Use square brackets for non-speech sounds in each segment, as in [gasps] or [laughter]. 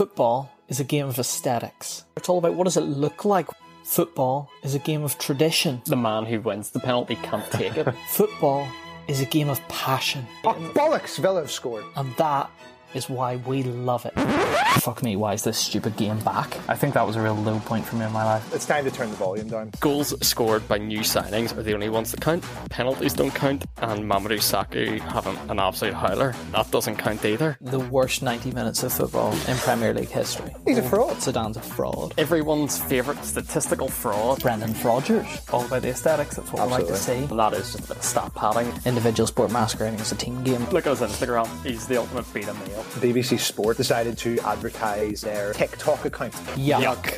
Football is a game of aesthetics. It's all about what does it look like. Football is a game of tradition. The man who wins the penalty can't take it. [laughs] Football is a game of passion. Oh, bollocks! Villa have scored. And that is why we love it. Fuck me, why is this stupid game back? I think that was a real low point for me in my life. It's time to turn the volume down. Goals scored by new signings are the only ones that count. Penalties don't count, and Mamadou Sakho having an absolute howler. That doesn't count either. The worst 90 minutes of football in Premier League history. He's a fraud. Zidane's a fraud. Everyone's favourite statistical fraud. Brendan Rodgers. All about the aesthetics, that's what we like to see. Absolutely. And that is just a bit of stat padding. Individual sport masquerading as a team game. Look at his Instagram. He's the ultimate beta male. BBC Sport decided to advertise their TikTok account. Yuck.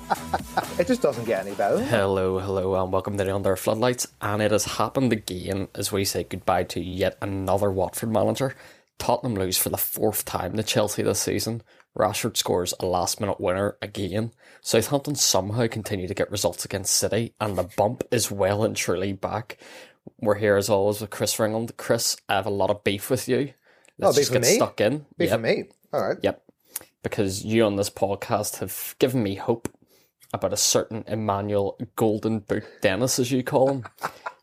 [laughs] It just doesn't get any better. Hello, hello, and welcome to the Under Floodlights. And it has happened again as we say goodbye to yet another Watford manager. Tottenham lose for the fourth time to Chelsea this season. Rashford scores a last minute winner again. Southampton somehow continue to get results against City, and the bump is well and truly back. We're here as always with Chris Ringland. Chris, I have a lot of beef with you. Let's beef just get me? stuck in. Be Yep. for me. All right. Yep. Because you on this podcast have given me hope about a certain Emmanuel Golden Boot Dennis, as you call him.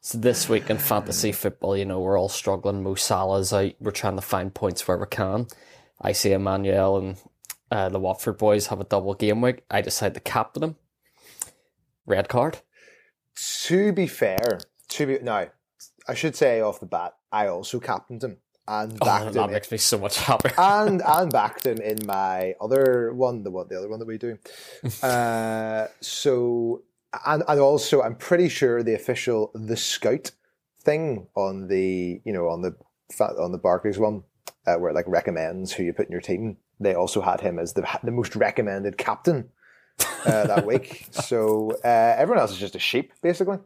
so this week in fantasy football, you know, we're all struggling. Mo Salah's out. We're trying to find points where we can. I see Emmanuel and uh, the Watford boys have a double game week. I decide to captain him. Red card. To be fair, to be now, I should say off the bat, I also captained him and Oh, backed that him. makes me so much [laughs] happier. and and him in my other one, the one, the other one that we do. [laughs] uh, so and and also, I'm pretty sure the official the scout thing on the you know on the on the Barclays one, uh, where it like recommends who you put in your team. They also had him as the the most recommended captain uh, that [laughs] week. So uh, everyone else is just a sheep, basically.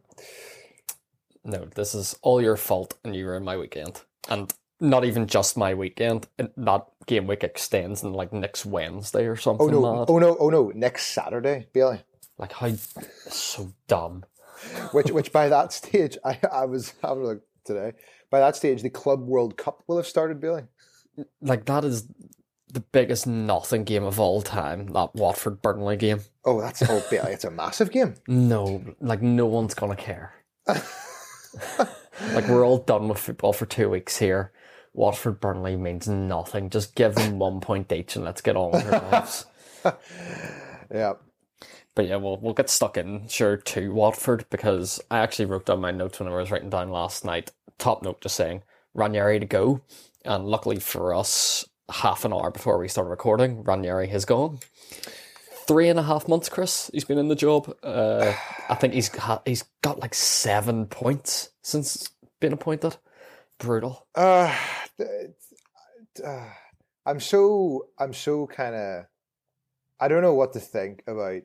No, this is all your fault, and you ruined my weekend. And not even just my weekend. That game week extends and like next Wednesday or something. Oh no! mad. Oh no! Oh no! Next Saturday, Bailey. Like how so dumb. which which by that stage I, I was having a look today. By that stage, the Club World Cup will have started, Billy. Like that is the biggest nothing game of all time. That Watford Burnley game. Oh, that's oh, Billy, it's a massive game. No, like no one's gonna care. [laughs] like we're all done with football for two weeks here. Watford Burnley means nothing. Just give them one point each and let's get on with our lives. [laughs] Yeah, But yeah, we'll we'll get stuck in sure to Watford because I actually wrote down my notes when I was writing down last night. Top note just saying Ranieri to go, and luckily for us, half an hour before we started recording, Ranieri has gone. Three and a half months, Chris. He's been in the job. Uh, I think he's ha- he's got like seven points since being appointed. Brutal. uh, th- uh, I'm so I'm so kind of I don't know what to think about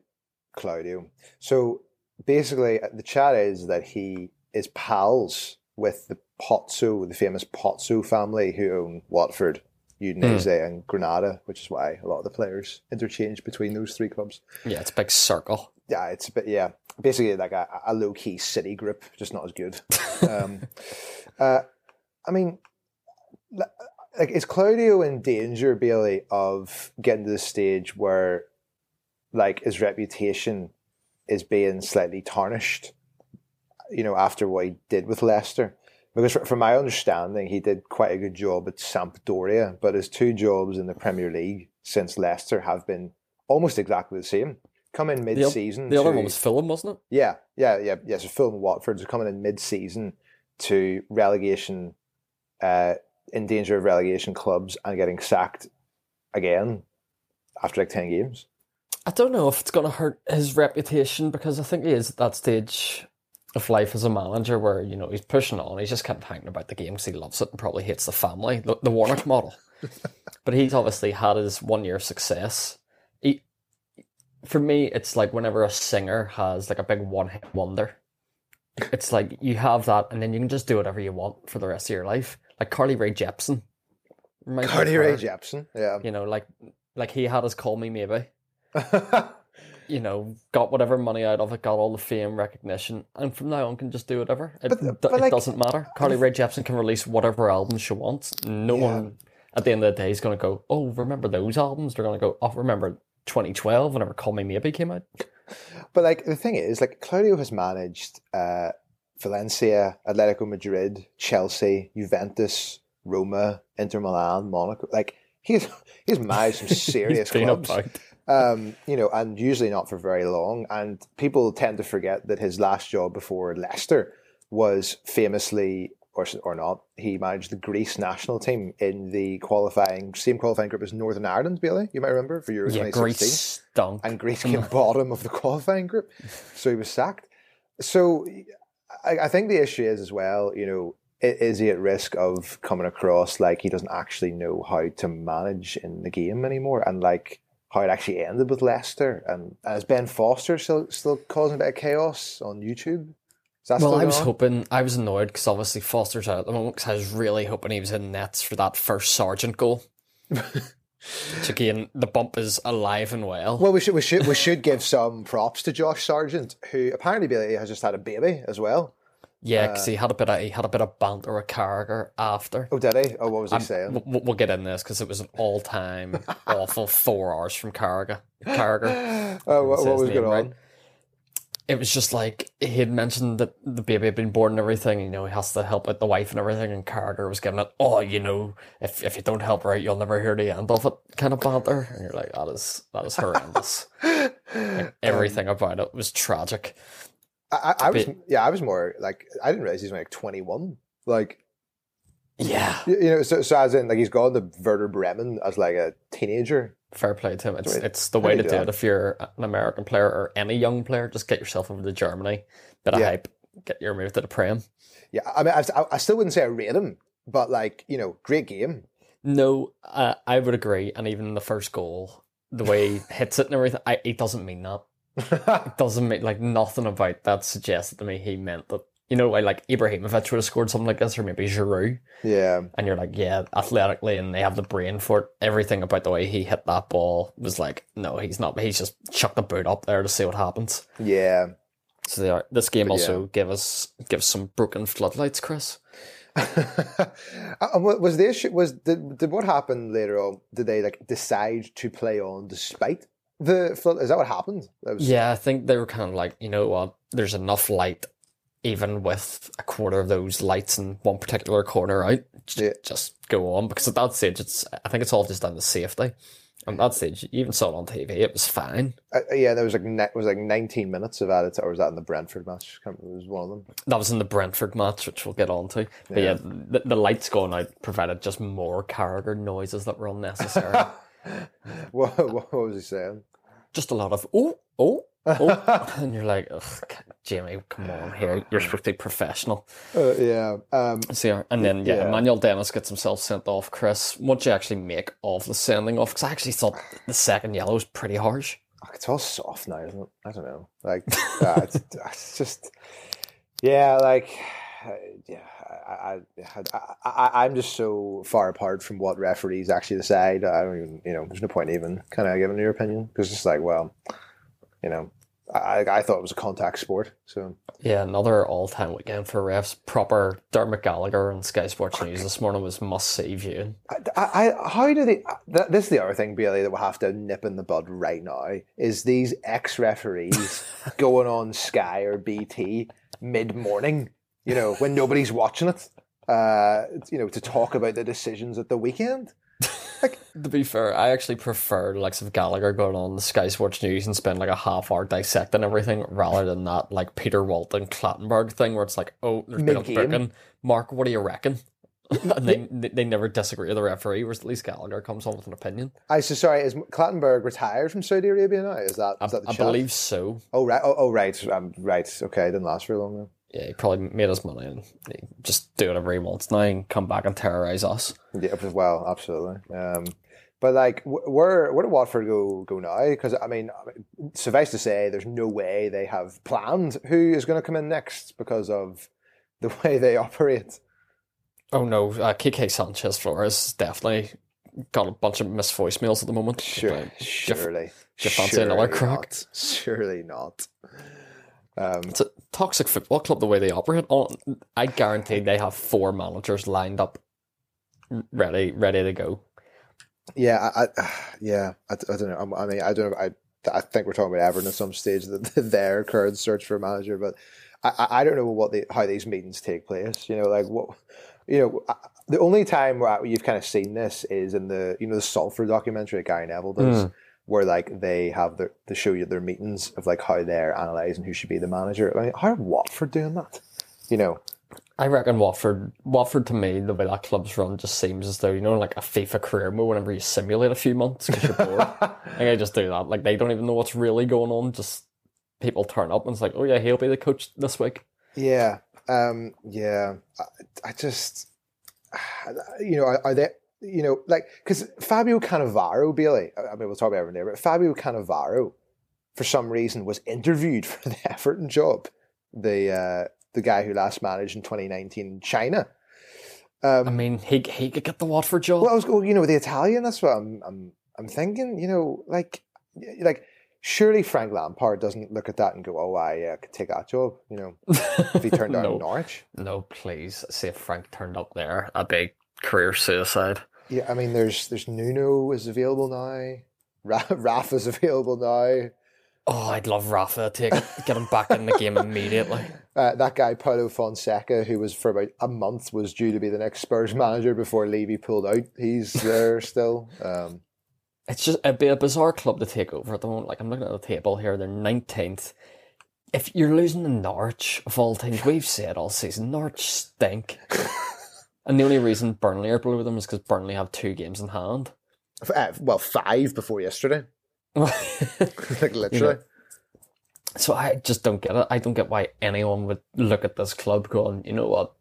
Claudio. So basically, uh, the chat is that he is pals with the Pozzo, the famous Pozzo family who own Watford, Udinese, and Granada, which is why a lot of the players interchange between those three clubs. Yeah, it's a big circle. yeah, it's a bit yeah, basically like a, a low key city group, just not as good. [laughs] um, uh, I mean, like is Claudio in danger, Bailey, of getting to the stage where like his reputation is being slightly tarnished? You know, after what he did with Leicester. Because from my understanding, he did quite a good job at Sampdoria, but his two jobs in the Premier League since Leicester have been almost exactly the same. Come in mid-season. the other to- one was Fulham, wasn't it? yeah, yeah, yeah, yeah. So Fulham and Watford are coming in mid-season to relegation, uh, in danger of relegation clubs and getting sacked again after like ten games. I don't know if it's going to hurt his reputation because I think he is at that stage of life as a manager where you know he's pushing on. He's just kind of hanging about the game because he loves it and probably hates the family, the, the Warnock [laughs] model. but he's obviously had his one year success. He, for me, it's like whenever a singer has like a big one hit wonder. It's like you have that, and then you can just do whatever you want for the rest of your life. Like Carly Rae Jepsen. Reminds me of Cardi Ray. Jepsen, yeah. You know, like like he had his call me maybe [laughs] you know, got whatever money out of it, got all the fame, recognition, and from now on can just do whatever. It, But- but it like- doesn't matter. Carly Rae Jepsen can release whatever album she wants. No Yeah. one, at the end of the day, he's going to go, "Oh, remember those albums?" They're going to go, "Oh, remember 2012 whenever Call Me Maybe came out." But like the thing is, like Claudio has managed uh, Valencia, Atletico Madrid, Chelsea, Juventus, Roma, Inter Milan, Monaco. Like he's he's managed some [laughs] serious clubs. um, you know, and usually not for very long. And people tend to forget that his last job before Leicester was famously, or or not, he managed the Greece national team in the qualifying same qualifying group as Northern Ireland. Billy, you might remember for Euro Yeah, 2016, Greece stunk. and Greece came mm. bottom of the qualifying group, so he was sacked. So I, I think the issue is as well, you know. Is he at risk of coming across like he doesn't actually know how to manage in the game anymore, and like how it actually ended with Leicester. And is Ben Foster still still causing a bit of chaos on YouTube? Well, I was on? hoping, I was annoyed because obviously Foster's out at the moment because I was really hoping he was in nets for that first Sargent goal. [laughs] Which again, the bump is alive and well. Well, we should we should we should give some props to Josh Sargent, who apparently has just had a baby as well. yeah, because he had a bit of he had a bit of banter with Carragher after. Oh, did he? Oh, what was he Um, saying? We'll, we'll get in this because it was an all time [laughs] awful four hours from Carragher. Carragher. Oh, what, what was going on? It was just like he had mentioned that the baby had been born and everything. You know, he has to help out the wife and everything. And Carragher was giving it, oh, you know, if if you don't help her out, you'll never hear the end of it, kind of banter. And you're like, that is that is horrendous. Like, [laughs] um, everything about it was tragic. I, I, I was yeah, I was more like I didn't realize he's like twenty one. Like Yeah, you you know, so, so as in like he's gone to Werder Bremen as like a teenager. fair play to him. It's it's the How way to do do it if you're an American player or any young player. Just get yourself over to Germany, bit of Yeah. hype, get your move to the Prem. Yeah, I mean, I, I- I still wouldn't say I rate him, but like you know, great game. No, uh, I would agree. And even the first goal, the way he [laughs] hits it and everything, I, it doesn't mean that. It doesn't mean like nothing about that suggested to me he meant that. You know, like Ibrahimovic would have scored something like this, or maybe Giroud, yeah, and you're like, yeah, athletically, and they have the brain for it. Everything about the way he hit that ball was like, no, he's not. He's just chucked the boot up there to see what happens. yeah. So they are, this game But also gave us give us some broken floodlights, Chris. [laughs] Uh, was the issue? Was did, did what happened later on? Did they like decide to play on despite the flood? Is that what happened? That was, Yeah, I think they were kind of like, you know what, there's enough light, even with a quarter of those lights in one particular corner out, Yeah. just go on. Because at that stage, it's I think it's all just down to safety. And at that stage, you even saw it on TV, it was fine. Uh, yeah. There was like ne- was like nineteen minutes of added, or was that in the Brentford match? It was one of them. That was in the Brentford match, which we'll get on to. But yeah, the, the lights going out provided just more Carragher noises that were unnecessary. [laughs] What, what was he saying? just a lot of, oh, oh, oh. [laughs] and you're like, Ugh, Jamie, come on here. You're supposed to be professional. Uh, yeah. Um, So and then yeah, Yeah. Emmanuel Dennis gets himself sent off. Chris, what do you actually make of the sending off? Because I actually thought the second yellow was pretty harsh. it's all soft now, isn't it? I don't know. Like, uh, it's, [laughs] it's just, yeah, like, uh, yeah. I, I, I, I, I'm just so far apart from what referees actually decide. I don't even, you know, there's no point even kind of giving your opinion because it's like, well, you know, I, I thought it was a contact sport. So Yeah, another all-time weekend for refs. Proper Dermot Gallagher on Sky Sports News this morning was must-see viewing. I, I, how do they? Th- this is the other thing, Bailey, that we'll have to nip in the bud right now. Is these ex referees [laughs] going on Sky or BT mid morning? You know, when nobody's watching it. Uh, you know, to talk about the decisions at the weekend. To be fair, I actually prefer the likes of Gallagher going on the Sky Sports News and spend like a half hour dissecting everything rather than that like Peter Walton Clattenburg thing where it's like, oh, there's been a booking. Mark, what do you reckon? [laughs] and they they never disagree with the referee, whereas at least Gallagher comes on with an opinion. I so sorry. Is Clattenburg retired from Saudi Arabia now? Is that is that the I chat? believe so. Oh right. Oh, oh right. Um, right. Okay. Didn't last very long then. Yeah, he probably made his money and just do whatever he wants now and come back and terrorize us. Yeah, well, absolutely. Um, but like, where where do Watford go go now? Because I mean, suffice to say, there's no way they have planned who is going to come in next because of the [laughs] way they operate. Oh no, uh, Quique Sanchez Flores definitely got a bunch of missed voicemails at the moment. Sure, Like, surely, do you fancy another surely crack? not. Surely not. Um, It's a toxic football club the way they operate. Oh, I guarantee they have four managers lined up ready ready to go. Yeah, I, I yeah, I, I don't know. I'm- I mean, I don't know. I I think we're talking about Everton at some stage that their current search for a manager, but I, I- don't know what the how these meetings take place. You know, like what you know. The only time where you've kind of seen this is in the you know the Salford documentary that Gary Neville does, hmm. Where like they have their they show you their meetings of like how they're analysing who should be the manager. I mean, how are Watford doing that? You know, I reckon Watford, Watford to me, the way that club's run just seems as though you know, like a FIFA career mode. Whenever you simulate a few months because you're bored, [laughs] like I just do that. Like they don't even know what's really going on. Just people turn up and it's like, oh yeah, he'll be the coach this week. Yeah, um, yeah. I, I just, [sighs] you know, are, are they, you know, like because Fabio Cannavaro, Bailey. I mean, we'll talk about everyone there, but Fabio Cannavaro, for some reason, was interviewed [laughs] for the Everton job. The uh, the guy who last managed in 2019 in China. Um, I mean, he he could get the Watford job. well, I was, well, you know, the Italian. That's what I'm, I'm, I'm thinking. You know, like, like. Surely Frank Lampard doesn't look at that and go, "Oh, I uh, could take that job." You know, if he turned [laughs] down no, Norwich. no, please. See if Frank turned up there, a big career suicide. Yeah, I mean, there's there's Nuno is available now. [laughs] Ra- Rafa's available now. Oh, I'd love Rafa to take get him back in the game immediately. [laughs] Uh, that guy Paulo Fonseca, who was for about a month, was due to be the next Spurs manager before Levy pulled out. He's there [laughs] still. Um, It's just it'd be a bizarre club to take over at the moment. Like I'm looking at the table here, they're nineteenth. If you're losing to Norwich of all teams, we've said all season, Norwich stink. And the only reason Burnley are below them is because Burnley have two games in hand. uh, well, five before yesterday. [laughs] like [laughs] literally. know, so I just don't get it. I don't get why anyone would look at this club going, you know what,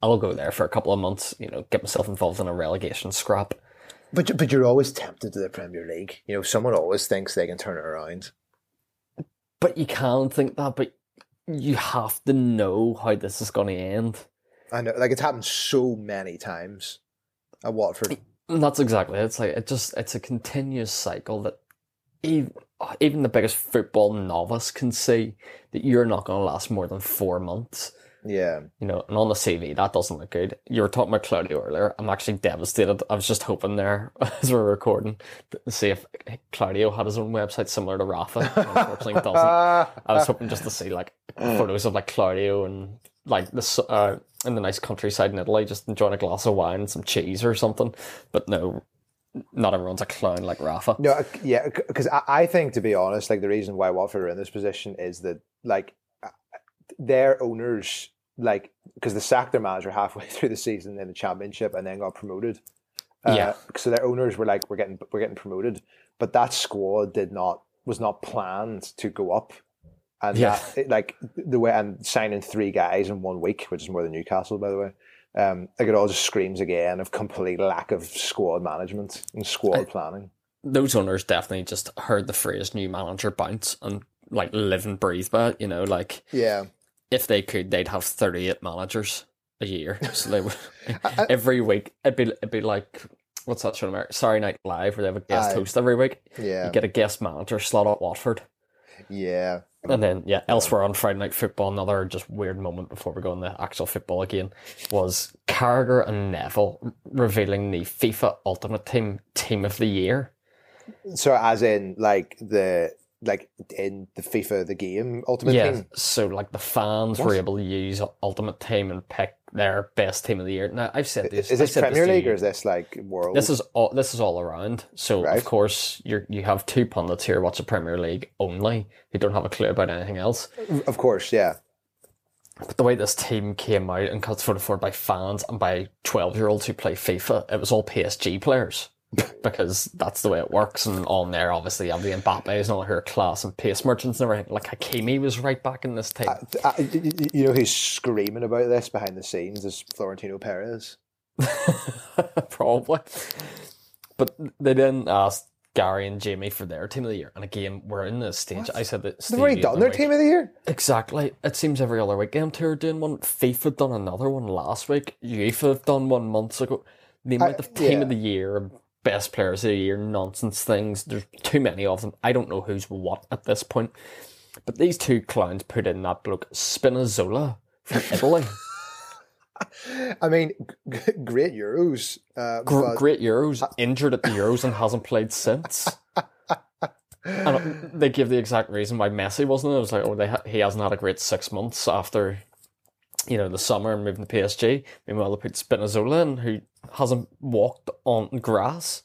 I'll go there for a couple of months, you know, get myself involved in a relegation scrap. But you- but you're always tempted to the Premier League. You know, someone always thinks they can turn it around. But you can't think that, but you have to know how this is going to end. I know, like it's happened so many times at Watford. That's exactly it. It's like it just it's a continuous cycle that even, even the biggest football novice can see that you're not going to last more than four months. Yeah, You know, and on the CV that doesn't look good. You were talking about Claudio earlier. I'm actually devastated. I was just hoping there [laughs] as we're recording to see if Claudio had his own website similar to Rafa. Unfortunately, it doesn't. I was hoping just to see like photos of like Claudio and like this uh in the nice countryside in Italy, just enjoying a glass of wine and some cheese or something. But no, not everyone's a clown like Rafa. No, uh, yeah, because I, I think to be honest, like the reason why Watford are in this position is that like uh, their owners, like because they sacked their manager halfway [laughs] through the season in the championship and then got promoted. Uh, Yeah. So their owners were like, "We're getting, we're getting promoted," but that squad did not was not planned to go up. And Yeah. that, like the way and signing three guys in one week, which is more than Newcastle, by the way. Um, like it all just screams again of complete lack of squad management and squad planning. Those owners definitely just heard the phrase "new manager bounce" and like live and breathe by it. You know, like Yeah. if they could, they'd have 38 managers a year. So they would [laughs] [laughs] every week. It'd be it'd be like what's that show? in America? Sorry Night Live, where they have a guest host every week. Yeah. You get a guest manager slot at Watford, Yeah. And then yeah, elsewhere on Friday Night Football. Another just weird moment before we go the actual football again was Carragher and Neville revealing the FIFA Ultimate Team Team of the Year. So as in like the like in the FIFA the game Ultimate yeah, Team. so like the fans were able to use Ultimate Team and pick their best team of the year. Now I've said this. Is this Premier to League or is this like World? This is all. This is all around. So Right. of course you you have two pundits here watch the Premier League only who don't have a clue about anything else. of course, yeah. But the way this team came out and got voted for by fans and by twelve year olds who play FIFA, it was all PSG players [laughs] because that's the way it works. And on there, obviously, you have the Mbappe's and all her class and pace merchants and everything. Like Hakimi was right back in this team. Y- y- you know who's screaming about this behind the scenes is Florentino Perez. [laughs] Probably. But they then asked Gary and Jamie for their team of the year. And again, we're in this stage. I said that They've already done their team of the year. Exactly. It seems every other week two are doing one. FIFA done another one last week. UEFA have done one months ago. The amount of team yeah. of the year, best players of the year, nonsense things. There's too many of them. I don't know who's what at this point. But these two clowns put in that bloke Spinazzola from [laughs] Italy. I mean, g- great Euros. Uh, Gr- great Euros, injured at the Euros and hasn't played since. And they give the exact reason why Messi wasn't. It was like, oh, they ha- he hasn't had a great six months after, you know, the summer and moving to PSG. Meanwhile, they put Spinazzola in, who hasn't walked on grass.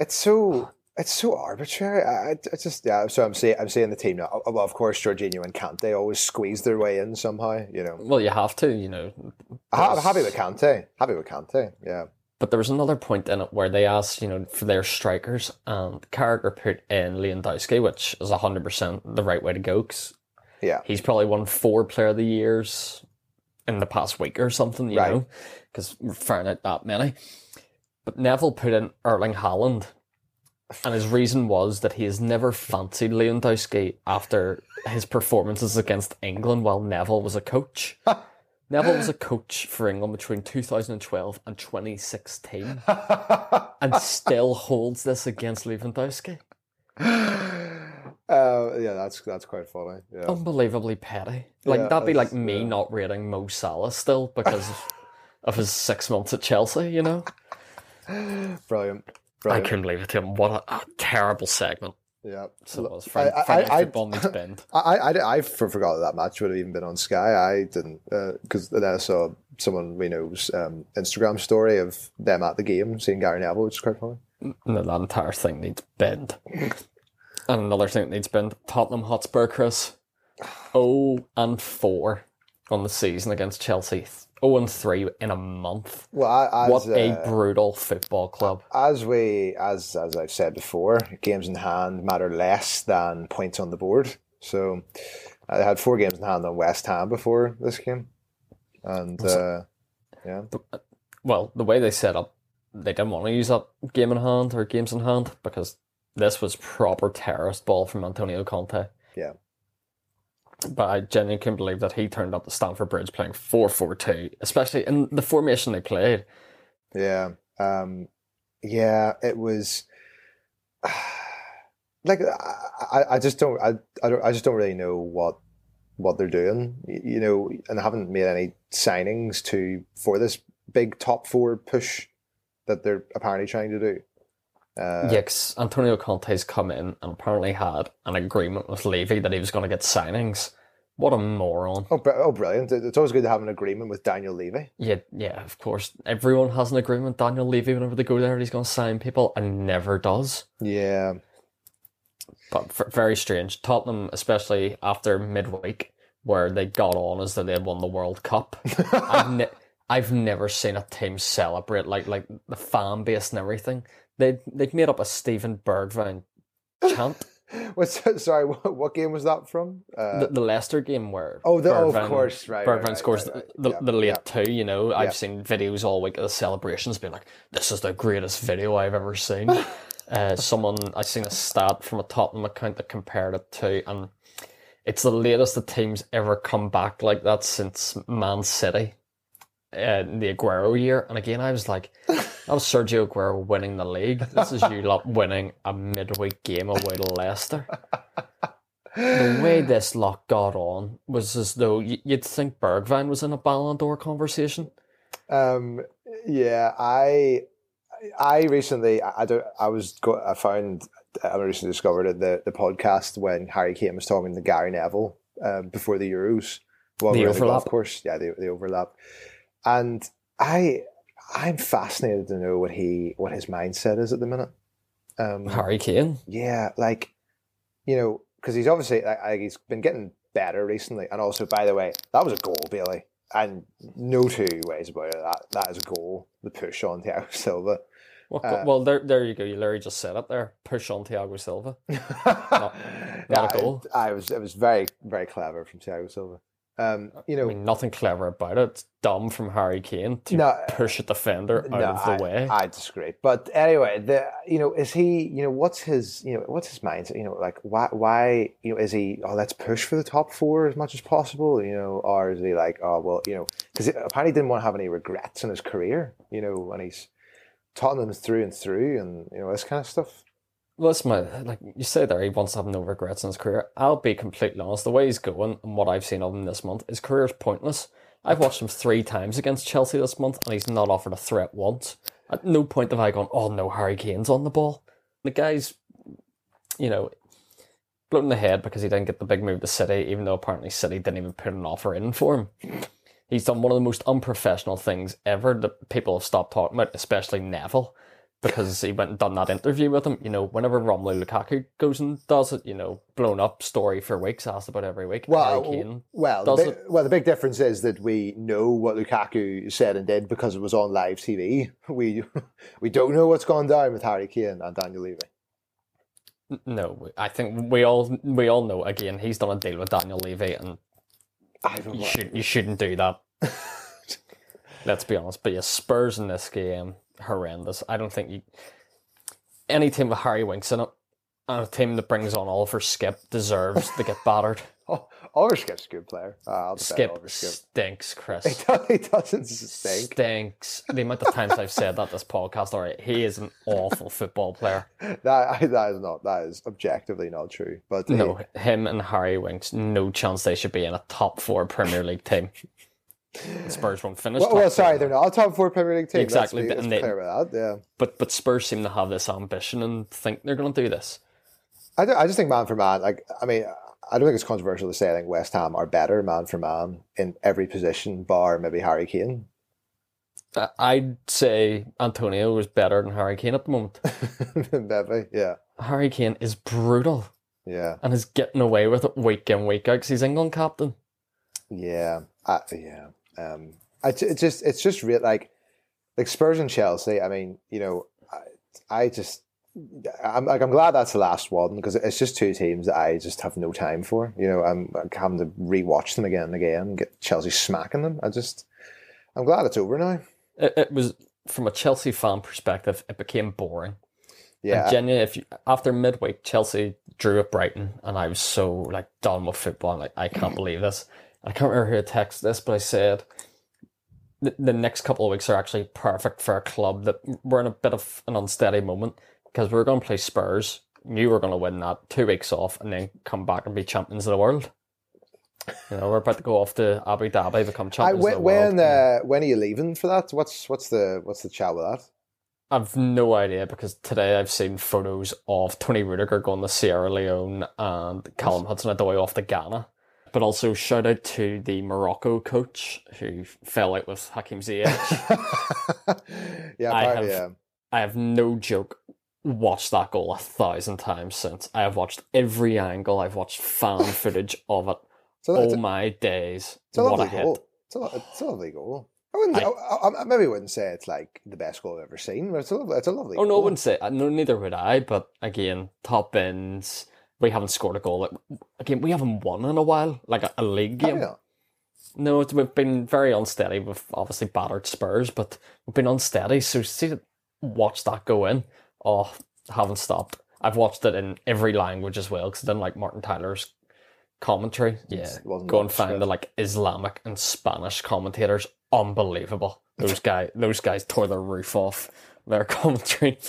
it's so it's so arbitrary. I, it's just yeah. So I'm saying I'm saying the team now. Well, of course, Jorginho and Kante always squeeze their way in somehow. You know, Well, you have to, you know. I'm happy with Kante. Happy with Kante. Yeah. But there was another point in it where they asked, you know, for their strikers, and Carragher put in Lewandowski, which is 100% the right way to go, 'cause Yeah. he's probably won four player of the years in the past week or something, you Right. know, because we're firing out that many. But Neville put in Erling Haaland, and his reason was that he has never fancied Lewandowski after his performances against England while Neville was a coach. Neville was a coach for England between 2012 and 2016 [laughs] and still holds this against Lewandowski. [laughs] Uh, yeah, that's that's quite funny. Yeah. Unbelievably petty. Like, Yeah, that'd be like me yeah. not rating Mo Salah still because [laughs] of his six months at Chelsea, you know? Brilliant. I couldn't believe it to him. What a, a terrible segment. yeah. So it was. I- Friday, I- Friday I- needs bend. [laughs] I, I, I for- forgot that that match would have even been on Sky. I didn't because then I saw someone we know's um, Instagram story of them at the game seeing Gary Neville, which is quite funny. No, that entire thing needs bend. [laughs] And another thing that needs bend. Tottenham Hotspur, Chris. 0 and 4 on the season against Chelsea. 0 and 3 in a month. Well, I, as, What a uh, brutal football club. as we as as I've said before, games in hand matter less than points on the board. So I had four games in hand on West Ham before this game, and uh, yeah, Well, the way they set up, they didn't want to use that game in hand or games in hand because this was proper terrorist ball from Antonio Conte. yeah. But I genuinely couldn't believe that he turned up to Stamford Bridge playing 4 4 2, especially in the formation they played. Yeah. Um, yeah, it was [sighs] like I, I just don't I, I don't I just don't really know what what they're doing, you know, and haven't made any signings to for this big top four push that they're apparently trying to do. Uh, Yeah, Antonio Conte's come in and apparently had an agreement with Levy that he was going to get signings. What a moron. Oh, oh, brilliant! It's always good to have an agreement with Daniel Levy. Yeah, yeah, of course. Everyone has an agreement. Daniel Levy, whenever they go there, he's going to sign people and never does. Yeah, But f- very strange. Tottenham, especially after midweek, where they got on as though they had won the World Cup. [laughs] I've, ne- I've never seen a team celebrate like like the fan base and everything. They they've made up a Steven Bergwijn chant. [laughs] What's sorry? What, what game was that from? Uh, the, the Leicester game where oh, the, oh, of course, right. right, Bergwijn right, scores right, right. the, Yeah, the late yeah. two. You know, I've Yeah. seen videos all week of the celebrations, being like, "This is the greatest video I've ever seen." [laughs] uh, someone I seen a stat from a Tottenham account that compared it to, and it's the latest the team's ever come back like that since Man City. Uh, the Aguero year, and again, I was like, "That was Sergio Aguero winning the league. This is you lot winning a midweek game away to Leicester." the way this lot got on was as though you'd think Bergwijn was in a Ballon d'Or conversation. Um, yeah, I, I recently, I I don't, I was, go, I found, I recently discovered the the podcast when Harry Kane was talking to Gary Neville um, before the Euros. Well, The we overlap. golf course, yeah, the the overlap, and I, I'm fascinated to know what he, what his mindset is at the minute. Um, Harry Kane. yeah, like you know, because he's obviously like, like he's been getting better recently, and also, by the way, that was a goal, Bailey, and no two ways about it. That that is a goal. The push on Thiago [laughs] Silva. Well, Uh, well, there, there you go. You literally just said it there. Push on Thiago Silva. [laughs] not, not a goal. I, was it was very very clever from Thiago Silva. Um, you I know, mean, nothing clever about it. It's dumb from Harry Kane to No, push a defender out no, of the I, way. I disagree. But anyway, the you know, is he? You know, what's his? You know, what's his mindset? You know, like why? Why? You know, is he? Oh, let's push for the top four as much as possible. You know, or is he like, oh well, you know, because apparently he didn't want to have any regrets in his career. You know, and he's Tottenham through and through, and you know this kind of stuff. Well, that's my like you say there. He wants to have no regrets in his career. I'll be completely honest. The way he's going and what I've seen of him this month, his career is pointless I've watched him three times against Chelsea this month, and he's not offered a threat once. At no point have I gone, "Oh no, Harry Kane's on the ball." The guy's, you know, blown the head because he didn't get the big move to City, even though apparently City didn't even put an offer in for him. He's done one of the most unprofessional things ever that people have stopped talking about, especially Neville, because he went and done that interview with him. You know, whenever Romelu Lukaku goes and does it, you know, blown up story for weeks, asked about every week. Well, well, the big, well, the big difference is that we know what Lukaku said and did because it was on live TV. [laughs] We [laughs] we don't know what's gone down with Harry Kane and Daniel Levy. No, I think we all we all know. Again, he's done a deal with Daniel Levy, and I you should you shouldn't do that. [laughs] Let's be honest. But yeah, Spurs in this game horrendous. I don't think you any team with Harry Winks in it and a team that brings on Oliver Skipp deserves to get battered. [laughs] Oh, Oliver Skipp's a good player. Uh, Skipp Skipp. stinks, He, Chris. do- he doesn't stink. Stinks. The amount of times I've said that this podcast, all right, he is an awful football player. [laughs] That that is not. That is objectively not true. But No, him and Harry Winks, no chance they should be in a top four Premier League team. [laughs] Spurs won't finish. Well, well, sorry, they're not a top four Premier League team. Exactly, Let's be, let's and be they- clear that. Yeah. But but Spurs seem to have this ambition and think they're going to do this. I, don't- I just think man for man, like I mean, I don't think it's controversial to say I think West Ham are better man for man in every position, bar maybe Harry Kane. I'd say Antonio is better than Harry Kane at the moment. [laughs] maybe, yeah, Harry Kane is brutal yeah, and is getting away with it week in week out because he's England captain. yeah, I, yeah. Um, I, it's just it's just real like like Spurs and Chelsea. I mean, you know, I, I just. I'm like I'm glad that's the last one because it's just two teams that I just have no time for. You know, I'm, I'm having to rewatch them again and again, get Chelsea smacking them. I just, I'm glad it's over now. It, it was from a Chelsea fan perspective, it became boring. Yeah, And genuinely, if you, after midweek, Chelsea drew at Brighton, and I was so like done with football. I'm like, I can't [laughs] believe this. I can't remember who texted this, but I said the, the next couple of weeks are actually perfect for a club that we're in a bit of an unsteady moment because we're going to play Spurs. Knew we were going to win that two weeks off, and then come back and be champions of the world. You know, we're about to go off to Abu Dhabi, become I, champions when of the world. when, uh, when are you leaving for that? What's what's the what's the chat with that? I've no idea because today I've seen photos of Tony Rudiger going to Sierra Leone and Callum Hudson-Odoi off to Ghana. But also shout out to the Morocco coach who fell out with Hakim Ziyech. [laughs] yeah, I have- yeah. I have no joke watched that goal a thousand times since. I have watched every angle. I've watched fan [laughs] footage of it. So Oh it's, a, my days! it's a a lovely hit! goal. It's a, it's a lovely goal. I wouldn't. I- I, I, maybe wouldn't say it's like the best goal I've ever seen, but it's a lovely. It's a lovely. Oh no, I wouldn't say. uh, No, neither would I. But again, top ends. We haven't scored a goal. Like, again, we haven't won in a while, like a, a league Oh, game. yeah. No, it's, we've been very unsteady. We've obviously battered Spurs, but we've been unsteady. So see, watch that go in. Oh, haven't stopped. I've watched it in every language as well because I didn't like Martin Tyler's commentary. Yeah, go and find the like Islamic and Spanish commentators. Unbelievable. Those guys, those guys tore the roof off their [laughs] commentary. [gasps]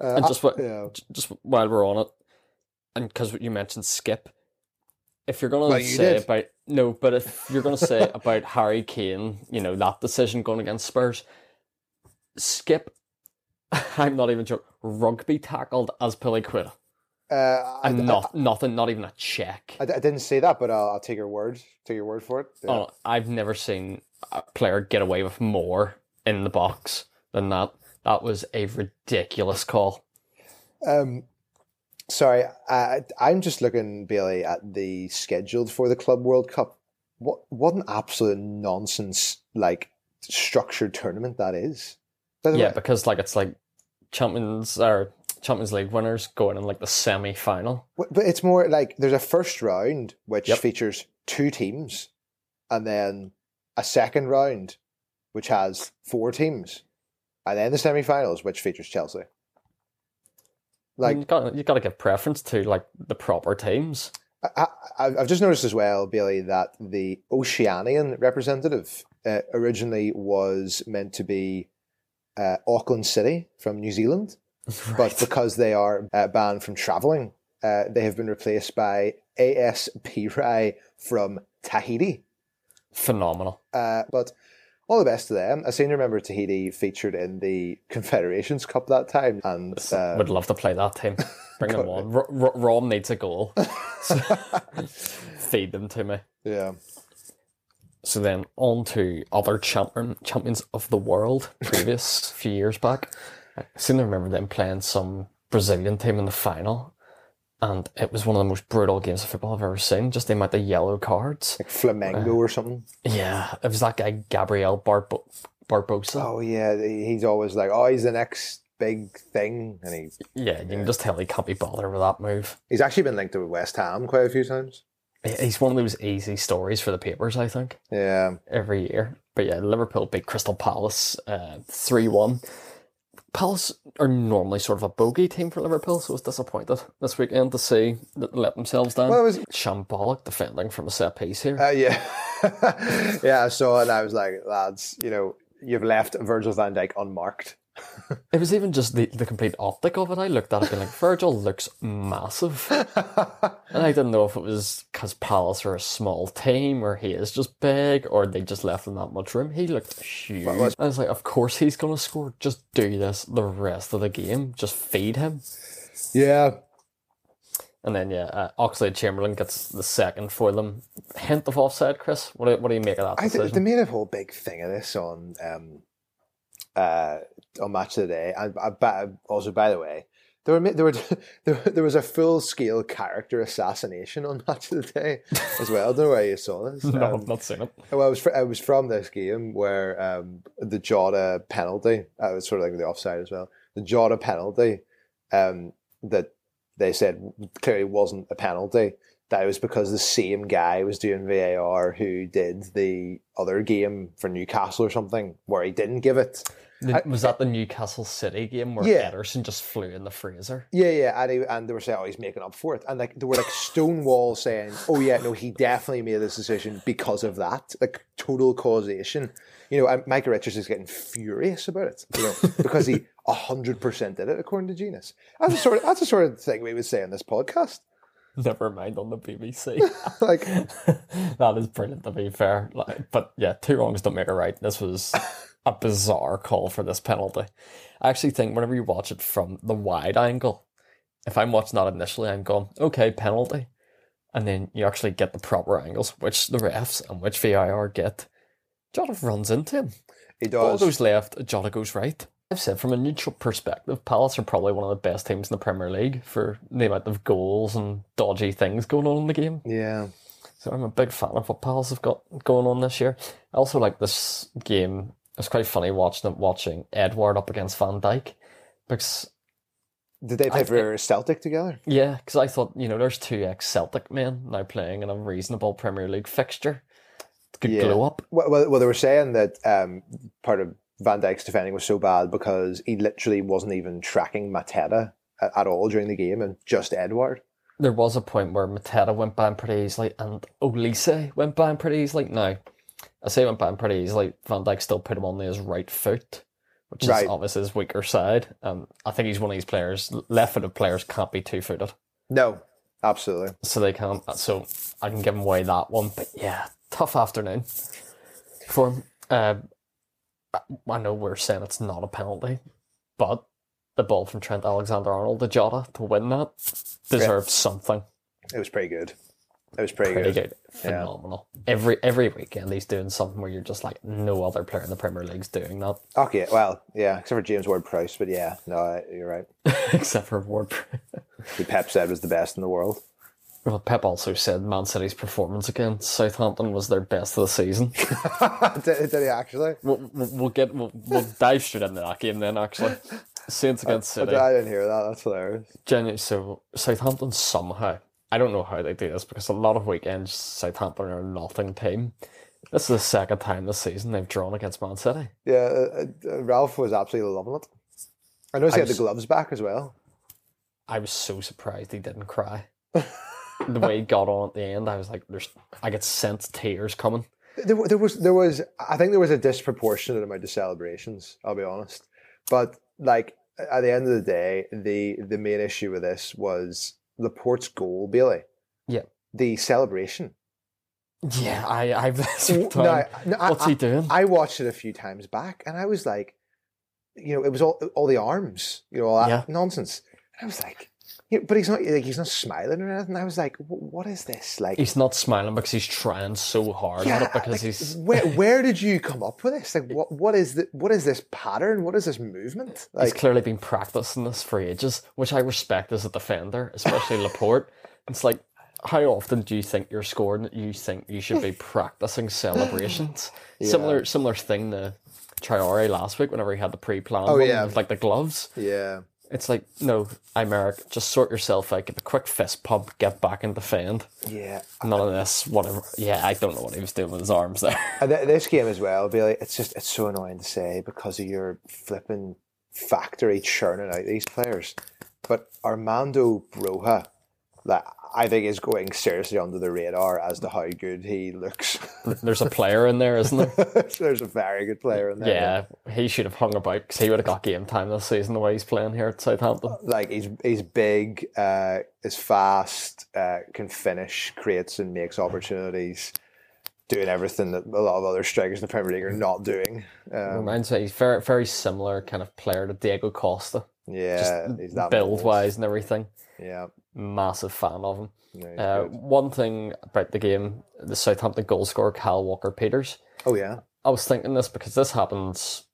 Uh, And just what, yeah. just while we're on it, and because you mentioned Skipp, if you're gonna Well, you say did. about no, but if you're gonna say [laughs] about Harry Kane, you know that decision going against Spurs, Skipp, [laughs] I'm not even joking, rugby tackled Azpilicueta, Uh, I, and I- not nothing, not even a check. I, I didn't say that, but I'll, I'll take your word. Take your word for it. Yeah. Oh, I've never seen a player get away with more in the box than that. That was a ridiculous call. Um, sorry, I, I'm just looking, Bailey, at the scheduled for the Club World Cup. What what an absolute nonsense like structured tournament that is. Yeah, because like it's like champions or Champions League winners going in like the semi final. but it's more like there's a first round which Yep. features two teams, and then a second round which has four teams, and then the semi-finals which features Chelsea. Like you got you got to give preference to like the proper teams. I, I've just noticed as well, Billy, that the Oceanian representative uh, originally was meant to be uh, Auckland City from New Zealand, [laughs] but because they are uh, banned from travelling, uh, they have been replaced by AS Pirae from Tahiti. Phenomenal. Uh, but all the best to them. I seem to remember Tahiti featured in the [laughs] Confederations Cup that time, and uh, Would love to play that team. [laughs] Bring them on. R- R- Rom needs a goal. [laughs] Feed them to me. yeah, So then on to other champion champions of the world previous few years back. I seem to remember them playing some Brazilian team in the final. And it was one of the most brutal games of football I've ever seen. Just the amount of yellow cards. like Flamengo uh, or something. Yeah, it was that guy Gabriel Barbo- Barbosa. Oh yeah, he's always like, oh, he's the next big thing, and he Yeah, you can just tell he can't be bothered with that move. he's actually been linked to West Ham quite a few times. He- He's one of those easy stories for the papers, I think. Yeah, every year. But yeah, Liverpool beat Crystal Palace uh, three one. Palace are normally sort of a bogey team for Liverpool, so I was disappointed this weekend to see that they let themselves down. Well, it was- Shambolic defending from a set piece here. uh, yeah, [laughs] yeah. I saw it. and I was like, lads, you know, you've left Virgil Van Dijk unmarked. It was even just the, the complete optic of it. I looked at it and like Virgil looks massive, [laughs] and I didn't know if it was because Palace are a small team or he is just big or they just left him that much room. He looked huge. was- I was like, of course he's gonna score. Just do this the rest of the game. Just feed him. Yeah, And then yeah, uh, Oxlade Chamberlain gets the second for them. Hint of offside, Chris. What do, what do you make of that I th- decision? they made a whole big thing of this on um, uh, on Match of the Day, and uh, also by the way, there were there were [laughs] there, there was a full scale character assassination on [laughs] Match of the Day as well. I don't know where you saw this. [laughs] no, Um, I've not seen it. Well, I was I was from this game where um, the Jota penalty. uh, I was sort of like the offside as well. The Jota penalty um, that they said clearly wasn't a penalty. That was because the same guy was doing VAR who did the other game for Newcastle or something where he didn't give it. The- was that the Newcastle City game where Yeah. Ederson just flew in the freezer? Yeah, yeah, and, he, and they were saying, "Oh, he's making up for it," and like they were like Stonewall saying, "Oh yeah, no, he definitely made this decision because of that, like total causation." You know, and Michael Richards is getting furious about it, you know, [laughs] because he hundred percent did it according to Genius. That's the sort of that's the sort of thing we would say on this podcast. [laughs] Never mind on the BBC. [laughs] Like, [laughs] that is brilliant to be fair. Like, but yeah, two wrongs don't make a right. This was a bizarre call for this penalty. I actually think whenever you watch it from the wide angle, if I'm watching that initially, I'm going, okay, penalty. And then you actually get the proper angles, which the refs and which VAR get. Jota runs into him. he Ball does. goes left, Jota goes right. I've said from a neutral perspective, Palace are probably one of the best teams in the Premier League for the amount of goals and dodgy things going on in the game. yeah, So I'm a big fan of what Palace have got going on this year. I also like this game. It's quite funny watching watching Edouard up against Van Dijk Because, did they play I- for Celtic together? yeah, because I thought, you know, there's two ex Celtic men now playing in a reasonable Premier League fixture. It could Yeah. glow up. Well, well, well, they were saying that um, part of Van Dijk's defending was so bad because he literally wasn't even tracking Mateta at, at all during the game, and just Edouard. There was a point where Mateta went by him pretty easily and Olise went by him pretty easily. Now, I say went by him pretty easily. Van Dijk still put him on his right foot, which Right. is obviously his weaker side. Um, I think he's one of these players. Left-footed players can't be two-footed, No, absolutely. so they can't. So I can give him away that one. But yeah, tough afternoon for him. Um, I- know we're saying it's not a penalty, but the ball from Trent Alexander-Arnold to Jota to win that deserves something. It was pretty good. It was pretty, pretty good. good, phenomenal. Every every weekend he's doing something where you're just like, no other player in the Premier League's doing that, [laughs] Okay, well, yeah, except for James Ward-Prowse, but yeah, no, you're right. [laughs] except for Ward. Who Pep said was the best in the world. Well, Pep also said Man City's performance against Southampton was their best of the season. [laughs] did, did he actually? we'll, we'll get we'll, we'll dive straight into that game then. Actually, Saints against I, City. I didn't hear that. That's hilarious. Genuinely, so Southampton somehow I don't know how they do this because a lot of weekends Southampton are a nothing team. This is the second time this season they've drawn against Man City. Yeah, uh, uh, Ralph was absolutely loving it. I noticed he had was- the gloves back as well. I was so surprised he didn't cry. [laughs] the way he got on at the end, I was like, "There's." I could sense tears coming. There, there was, there was, I think there was a disproportionate amount of celebrations. I'll be honest, but like at the end of the day, the the main issue with this was Laporte's goal, Bailey. Yeah. The celebration. Yeah, I, I've [laughs] No, no, I- What's he doing? I watched it a few times back, and I was like, you know, it was all all the arms, you know, all that Yeah. nonsense. And I was like, but he's not like he's not smiling or anything. I was like, what is this? Like, he's not smiling because he's trying so hard at it because like, he's where [laughs] where did you come up with this? Like, what what is the what is this pattern? What is this movement? he's Like, clearly been practicing this for ages, which I respect as a defender, especially Laporte. It's like, how often do you think you're scoring? that You think you should be [laughs] practicing celebrations? Similar, similar thing to Traore last week whenever he had the pre-planned Oh, one yeah. with like the gloves. yeah, It's like, no, I'm Eric. Just sort yourself out, get a quick fist pump, get back and defend. yeah. None of this, whatever. Yeah, I don't know what he was doing with his arms there. [laughs] And th- this game as well, Billy. It's just it's so annoying to say because of your flipping factory churning out these players. But Armando Broja, like I think is going seriously under the radar as to how good he looks. There's a player in there, isn't there? [laughs] There's a very good player in there. Yeah, he should have hung about because he would have got game time this season the way he's playing here at Southampton. Like he's he's big, uh, is fast, uh, can finish, creates and makes opportunities, doing everything that a lot of other strikers in the Premier League are not doing. Um, Reminds me, he's very very similar kind of player to Diego Costa, yeah, he's that build wise and everything. Yeah, Massive fan of him. yeah Uh, one thing about the game, the Southampton goal scorer Kyle Walker Peters. Oh yeah, I was thinking this because this happens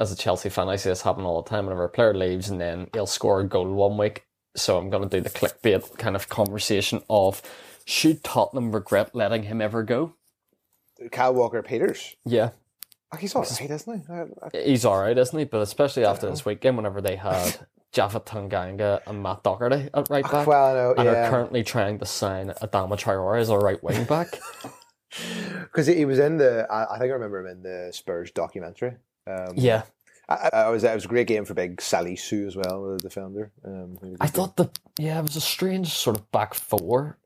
as a Chelsea fan. I see this happen all the time whenever a player leaves and then he'll score a goal one week. So I'm going to do the clickbait kind of conversation of should Tottenham regret letting him ever go? Kyle Walker Peters. Yeah, he's all right, isn't he? I, I, he's all right, isn't he? But especially after this weekend, whenever they had Japhet Tanganga and Matt Doherty at right back, well, I know, and are currently trying to sign Adama Traore as a right wing back. [laughs] [laughs] because he was in the. I, think I remember him in the Spurs documentary. Um, yeah, I, I, was. It was a great game for big Salisu as well, the defender. Um, I thought the yeah it was a strange sort of back four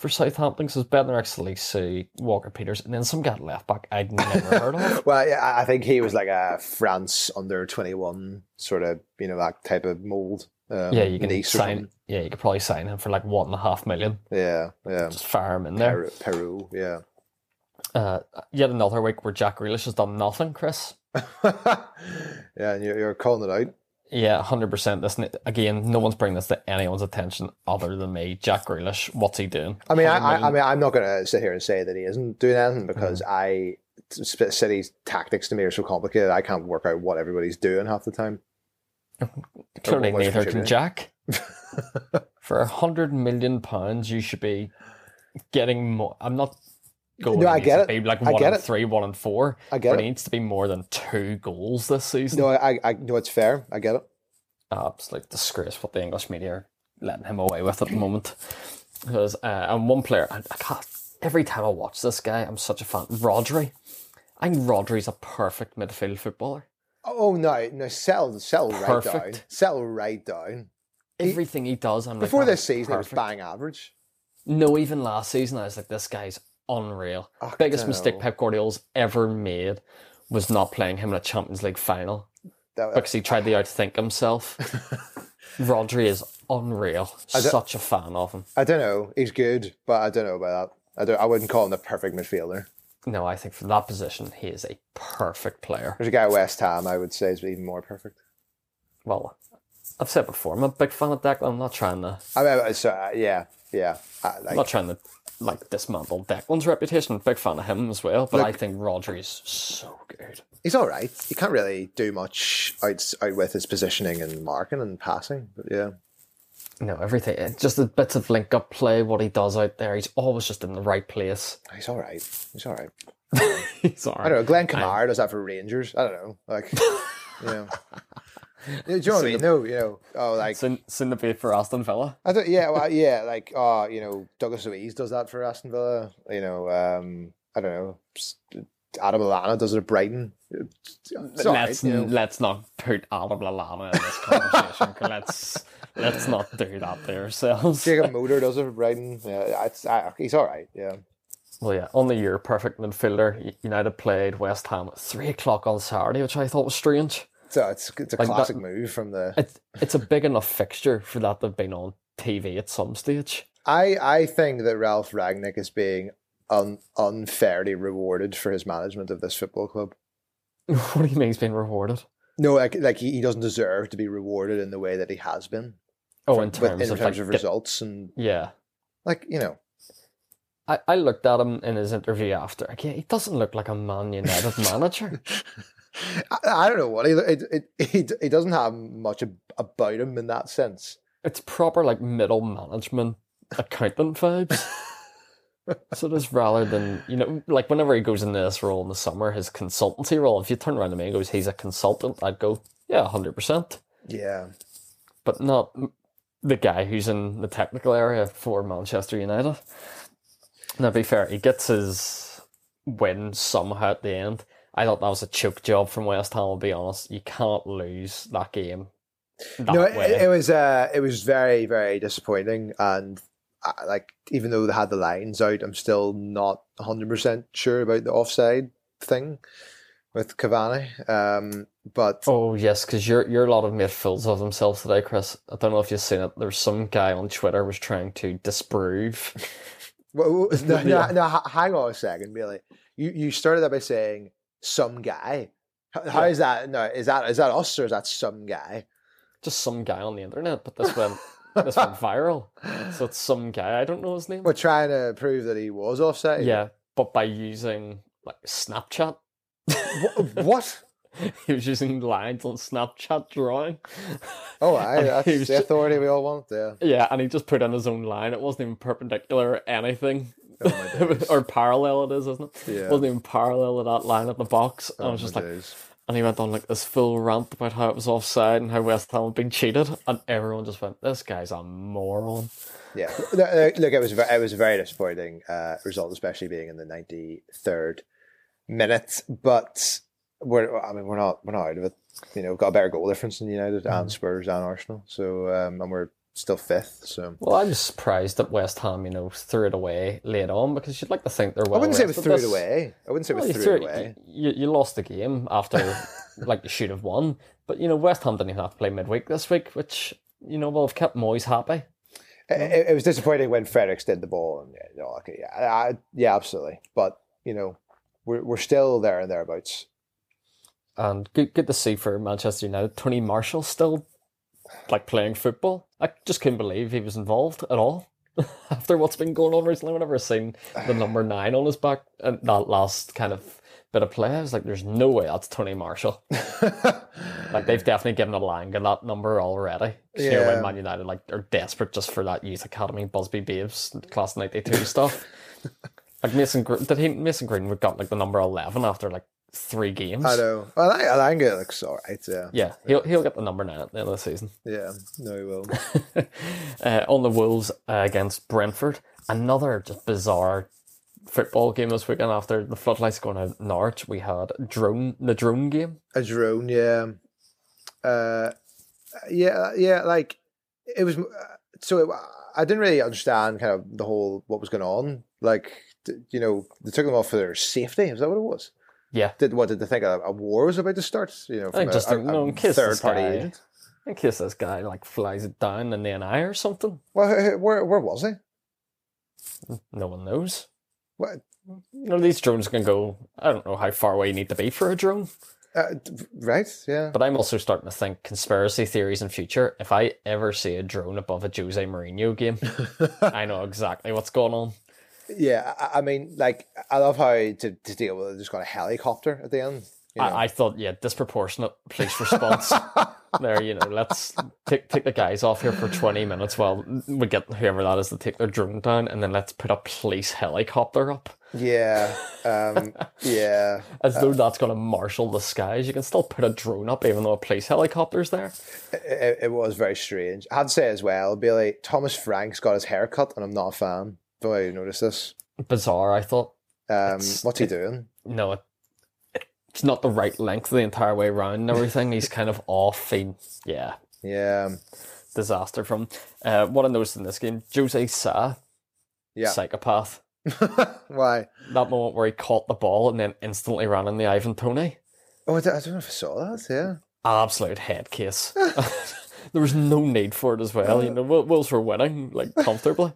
for Southampton because Bednar Salisu, Walker Peters, and then some guy left back I'd never heard of. [laughs] Well, yeah, I- I think he was like a France under twenty one sort of, you know, that type of mold. Um, Yeah, you can Nice sign. Yeah, you could probably sign him for like one and a half million. Yeah, yeah. Just fire him in there. Perraud, Perraud, yeah. Uh, yet another week where Jack Grealish has done nothing, Chris. [laughs] yeah, and you're, you're calling it out. Yeah, hundred percent. This again, no one's bringing this to anyone's attention other than me. Jack Grealish, what's he doing? I mean, I, I, I, mean, I'm not going to sit here and say that he isn't doing anything because Mm-hmm. I City's tactics to me are so complicated. I can't work out what everybody's doing half the time. [laughs] clearly neither can. Jack. [laughs] For a hundred million pounds, you should be getting more. I'm not No, I get to it. Be like I one get and it. three, one and four. I get but it. it needs to be more than two goals this season. No, I, I know it's fair. I get it. absolute disgrace what the English media are letting him away with at the moment. Because uh, and one player, I, I can't, every time I watch this guy, I'm such a fan. Rodri, I think Rodri's a perfect midfield footballer. Oh no, no, settle, settle right down, Perfect. settle right down. Everything he does, I'm Before like, "Oh, this season, perfect. he was bang average. No, even last season, I was like, this guy's unreal. Oh, Biggest mistake Pep Guardiola's ever made was not playing him in a Champions League final That- because he tried to outthink himself. [laughs] Rodri is unreal. Such a fan of him. I don't know. He's good, but I don't know about that. I don't. I wouldn't call him the perfect midfielder. No, I think for that position, he is a perfect player. There's a guy at West Ham I would say is even more perfect. Well, I've said before, I'm a big fan of Declan. I'm not trying to, I mean, so, uh, yeah, yeah. I, I'm not trying to like dismantle Declan's reputation. Big fan of him as well, but Look- I think Rodri's so good. he's all right. He can't really do much out, out with his positioning and marking and passing. But yeah, No, everything. uh, Just the bits of link up play, what he does out there. He's always just in the right place. he's all right. He's all right. [laughs] He's all right. I don't know. Glenn Kamara does that for Rangers. I don't know. Like, [laughs] you know. Do you know what I mean? No, you know. Oh, like Soon, soon to be for Aston Villa. I don't. Yeah, well, yeah. Like, oh, you know, Douglas Luiz does that for Aston Villa. You know, um, I don't know. Adam Lallana does it at Brighton. All right, let's you know. let's not put Adam Lallana in this conversation. let's let's not do that to ourselves. Jakub [laughs] Moder does it for Brighton. Yeah, it's, I, he's all right. Yeah. Well, yeah, on the year, perfect midfielder. United played West Ham at three o'clock on Saturday, which I thought was strange. So it's it's a Like that- classic move from the. It's it's a big enough fixture for that to have been on TV at some stage. I I think that Ralf Rangnick is being un, unfairly rewarded for his management of this football club. [laughs] what do you mean he's been rewarded? No, like like he, he doesn't deserve to be rewarded in the way that he has been. Oh, from- in with- terms in of terms like, of results and yeah. like you know. I, I looked at him in his interview after. Again, he doesn't look like a Man United manager. [laughs] I, I don't know what he it, it, he doesn't have much ab- about him in that sense. It's proper like middle management accountant vibes. [laughs] so just rather than you know, like whenever he goes into this role in the summer, his consultancy role. If you turn around to me and goes, he's a consultant, I'd go, yeah, hundred percent. Yeah, But not the guy who's in the technical area for Manchester United. Now, to be fair, he gets his win somehow at the end. I thought that was a choke job from West Ham. I'll be honest, you can't lose that game. That no, it, it was uh, it was very very disappointing, and uh, like even though they had the lines out, I'm still not 100 percent sure about the offside thing with Cavani. Um, but Oh yes, because you're you're a lot of made fools of themselves today, Chris. I don't know if you've seen it. There's some guy on Twitter was trying to disprove. Well, [laughs] no, no, no, hang on a second, Billy. You you started that by saying some guy. How, how Yeah. is that? No, is that is that us or is that some guy? Just some guy on the internet, but this went this went [laughs] viral. So it's some guy. I don't know his name. We're trying to prove that he was offside. Yeah, but by using like Snapchat. Wha- [laughs] what? he was using lines on Snapchat drawing. Oh, I, And that's he was the ju- authority we all want. Yeah. Yeah, and he just put in his own line. It wasn't even perpendicular or anything. Oh [laughs] or parallel it is, isn't it? Yeah. It wasn't even parallel to that line at the box. I Oh was just like, days. and he went on like this full rant about how it was offside and how West Ham had been cheated, and everyone just went, "This guy's a moron." Yeah, uh, look, it was it was a very disappointing uh, result, especially being in the ninety third minute. But we're I mean we're not we're not out of it. You know, we've got a better goal difference in United Mm-hmm. and Spurs and Arsenal. So um, and we're still fifth. So Well, I'm just surprised that West Ham, you know, threw it away late on because you'd like to think they're well. I wouldn't say we threw it away. I wouldn't say Well, we threw threw it away. You, you lost the game after, [laughs] like, you should have won. But, you know, West Ham didn't even have to play midweek this week, which, you know, will have kept Moyes happy. It, it- was disappointing when Fredericks did the ball, and yeah, you know, okay, yeah, I, yeah, absolutely. But you know, we're we're still there and thereabouts. And good, good to see for Manchester United. Tony Martial still, like, playing football. I just couldn't believe he was involved at all. [laughs] After what's been going on recently, whenever I've seen the number nine on his back and that last kind of bit of play, I was like, there's no way that's Tony Martial. [laughs] Like they've definitely given Elanga that number already. 'Cause, You know, Yeah. when Man United like are desperate just for that youth academy Busby Babes class ninety two stuff. [laughs] Like Mason, did he Mason Greenwood got like the number eleven after like three games? I know. Well, I, I think it looks all right. Yeah, Yeah, he'll he'll get the number nine at the end of the season. yeah. No, he will. [laughs] uh, on the Wolves uh, against Brentford, another just bizarre football game this weekend. After the floodlights going out Norwich, we had drone the drone game. A drone, yeah. Uh, yeah, yeah. Like it was. So it, I didn't really understand kind of the whole what was going on. Like you know, they took them off for their safety. Is that what it was? Yeah, Did what did they think a, a war was about to start? You know, from a, just a, a- no, third party guy- agent. in case this guy like flies it down in the NI or something. Well, wh- wh- where where was he? No one knows. What? You know, these drones can go, I don't know how far away you need to be for a drone, Uh, right? Yeah. but I'm also starting to think conspiracy theories in future. If I ever see a drone above a Jose Mourinho game, [laughs] I know exactly what's going on. Yeah, I, I mean, like, I love how to, to deal with it. Just got a helicopter at the end. You know? I, I thought, yeah, disproportionate police response. [laughs] there, you know, let's take take the guys off here for 20 minutes while we get whoever that is to take their drone down, and then let's put a police helicopter up. yeah, um, [laughs] yeah. As though that's going to marshal the skies. You can still put a drone up even though a police helicopter's there. It, it, it was very strange. I had to say as well, Billy Thomas Frank's got his hair cut, and I'm not a fan. Don't know you notice this. Bizarre, I thought. Um, It's- what's he it- doing? No, it, it's not the right length the entire way around and everything. He's kind of [laughs] off. He, yeah, Yeah, disaster from uh, what I noticed in this game. Jose Sa, yeah. psychopath. [laughs] Why? That moment where he caught the ball and then instantly ran in the Ivan Toney. Oh, I don't I don't know if I saw that. Yeah. Absolute head case. [laughs] there was no need for it as well. You know, Wil- Wolves were winning like comfortably,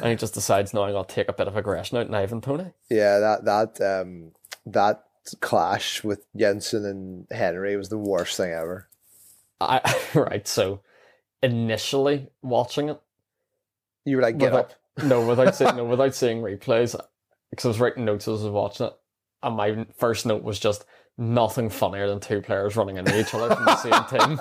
and he just decides, "No, I'm gonna take a bit of aggression out in Ivan Toney." Yeah, that that um that clash with Jansson and Henry was the worst thing ever. I [laughs] right. So initially watching it, You were like, get without, up. [laughs] no, without seeing no, without [laughs] seeing replays, because I was writing notes as I was watching it, and my first note was just nothing funnier than two players running into each other from the same team.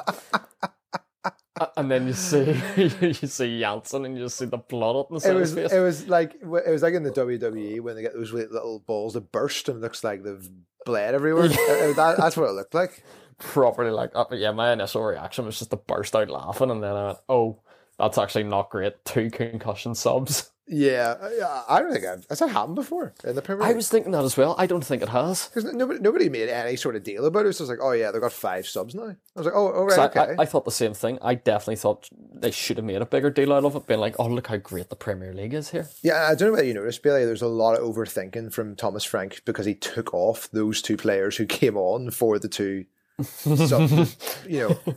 And then you see [laughs] you see Jansson and you see the blood up in the It was face. it was like it was like in the WWE when they get those li- little balls that burst and it looks like they've bled everywhere. [laughs] Uh, that, that's what it looked like. properly like that. But yeah, my initial reaction was just to burst out laughing, and then I went, "Oh, that's actually not great." Two concussion subs. Uh, yeah, I- don't think I've, has that happened before in the Premier League? I was thinking that as well. I don't think it has. Because nobody, nobody made any sort of deal about it. It was just like, oh yeah, they've got five subs now. I was like, oh, oh So I, okay. I, I thought the same thing. I definitely thought they should have made a bigger deal out of it, being like, "Oh, look how great the Premier League is here." yeah, I don't know whether you noticed, Billy. There's a lot of overthinking from Thomas Frank because he took off those two players who came on for the two. [laughs] subs. you know,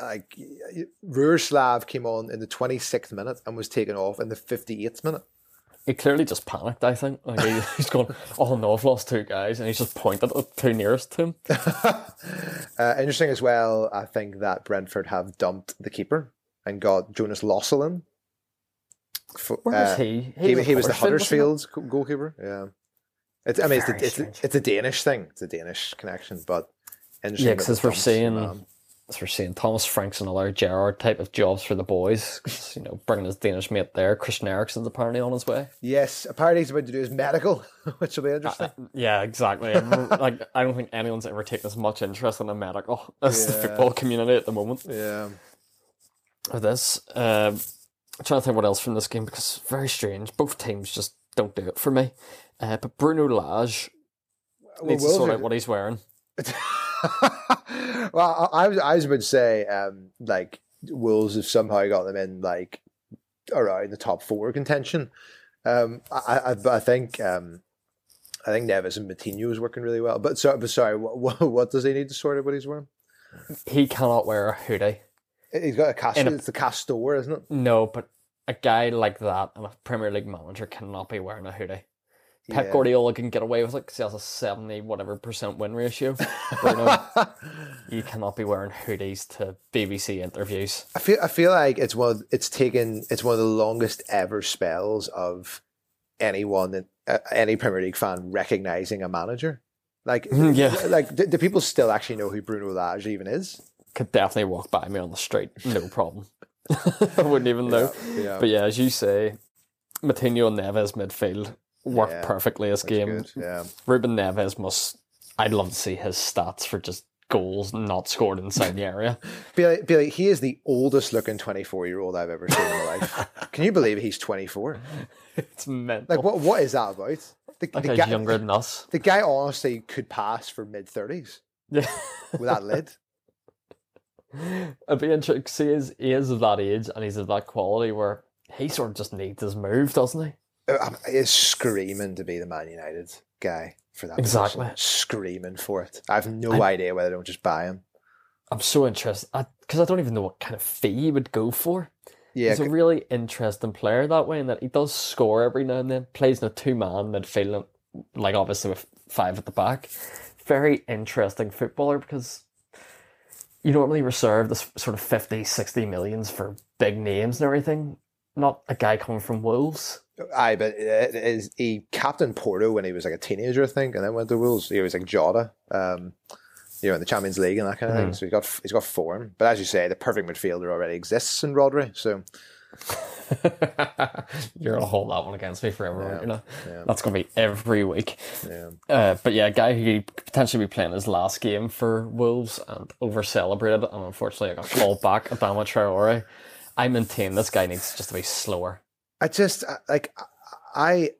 like Roerslev came on in the 26th minute and was taken off in the 58th minute. He clearly just panicked. I think like he, he's going, "Oh no, I've lost two guys," and he's just pointed at the two nearest to him. [laughs] Uh, interesting as well, I think that Brentford have dumped the keeper and got Jonas Losselin. For, Where uh, was he? He, was he was the Huddersfield, goalkeeper. Yeah, it's, I mean, it's, it's, a, it's a Danish thing. It's a Danish connection, but interesting. Yeah, because we're seeing. As we're seeing Thomas Frank's another Gerrard type of jobs for the boys. you know, bringing his Danish mate there. Christian Eriksen's apparently on his way. Yes, apparently he's about to do his medical, [laughs] which will be interesting. Yeah, exactly. [laughs] Like, I don't think anyone's ever taken as much interest in a medical [laughs] as the football community at the moment. yeah, With this, um, I'm trying to think what else from this game because it's very strange. Both teams just don't do it for me. Uh, but Bruno Lage needs to sort out what he's wearing. [laughs] well, I, I was about to say um, like Wolves have somehow got them in like around the top four contention. Um, I, I, I think um, I think Neves and Moutinho is working really well. But so, but sorry, what, [laughs] what, does he need to sort out what he's wearing? He cannot wear a hoodie. He's got a cast. A- it's the Castor, isn't it? No, but a guy like that and a Premier League manager cannot be wearing a hoodie. Pep Yeah. Guardiola can get away with it because he has a 70 whatever percent win ratio. [laughs] Bruno, you cannot be wearing hoodies to BBC interviews. I feel I feel like it's one of, it's taken it's one of the longest ever spells of anyone uh, any Premier League fan recognizing a manager. Like [laughs] Yeah. like do, do people still actually know who Bruno Lage even is? Could definitely walk by me on the street, no [laughs] problem. I wouldn't even know. yeah. But yeah, as you say, Moutinho and Neves midfield work Yeah, perfectly this game. Good. Yeah. Ruben Neves must. I'd love to see his stats for just goals not scored inside the area. [laughs] Billy, Billy, he is the oldest looking 24 year old I've ever seen in my life. Can you believe he's 24? [laughs] It's mental. Like, what what is that about? The, That the guy, younger than us. the guy honestly could pass for mid 30s Yeah. with that lid. It'd be interesting. is, he is of that age and he's of that quality where he sort of just needs his move, doesn't he? Is screaming to be the Man United guy for that. Exactly. position. Screaming for it. I have no idea whether they don't just buy him. I'm so interested because I, don't even know what kind of fee he would go for. Yeah. He's a really interesting player that way, in that he does score every now and then. Plays in a two man midfield, like obviously with five at the back. Very interesting footballer because you normally reserve this sort of 50, 60 millions for big names and everything. Not a guy coming from Wolves. Aye, but it is he captained Porto when he was like a teenager, I think, and then went to Wolves. He was like Jota, um, you know, in the Champions League and that kind of Hmm. thing. So he's got he's got form. But as you say, the perfect midfielder already exists in Rodri. So [laughs] You're gonna hold that one against me forever, aren't you know? yeah. That's gonna be every week. yeah, Uh, but yeah, a guy who could potentially be playing his last game for Wolves and over celebrated, and unfortunately I got called back. Adama Traore. I maintain this guy needs just to be slower. I just like I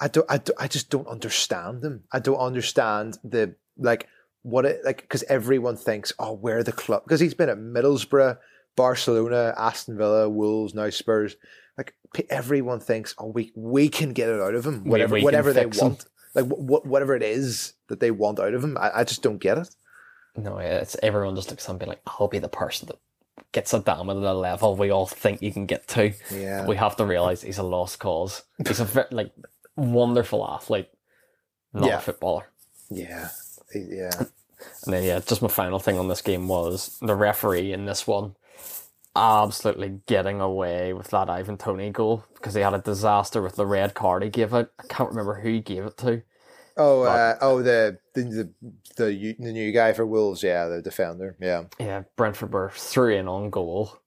I don't I, don't, I just don't understand them. I don't understand the like what it like because everyone thinks oh we're the club because he's been at Middlesbrough, Barcelona, Aston Villa, Wolves, now Spurs. Like everyone thinks oh we we can get it out of him whatever we can whatever they him. want like what whatever it is that they want out of him. I, I just don't get it. No, it's everyone just looks at him and be like, I'll be the person that gets Adama to the level we all think he can get to. Yeah. We have to realize he's a lost cause. He's a like wonderful athlete, not Yeah. a footballer. Yeah, yeah. And then yeah, just my final thing on this game was the referee in this one absolutely getting away with that Ivan Toney goal because he had a disaster with the red card he gave it. I can't remember who he gave it to. Oh, uh, oh, the the the the, the new guy for Wolves, yeah, the defender, yeah. Yeah, Brentford were three in on goal,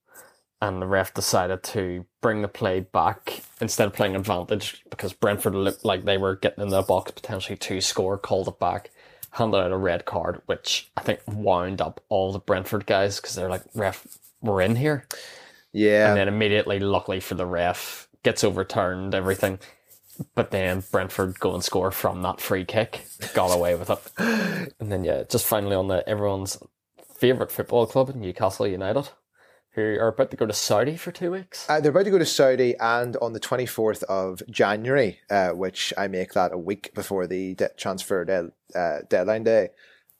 and the ref decided to bring the play back instead of playing advantage because Brentford looked like they were getting in the box potentially to score, called it back, handed out a red card, which I think wound up all the Brentford guys because they're like, ref, we're in here. Yeah, And then immediately, luckily for the ref, gets overturned, everything. But then Brentford go and score from that free kick, got away with it. And then, yeah, just finally on the everyone's favourite football club, Newcastle United, who are about to go to Saudi for two weeks. Uh, they're about to go to Saudi, and on the 24th of January, uh, which I make that a week before the de- transfer de- uh, deadline day,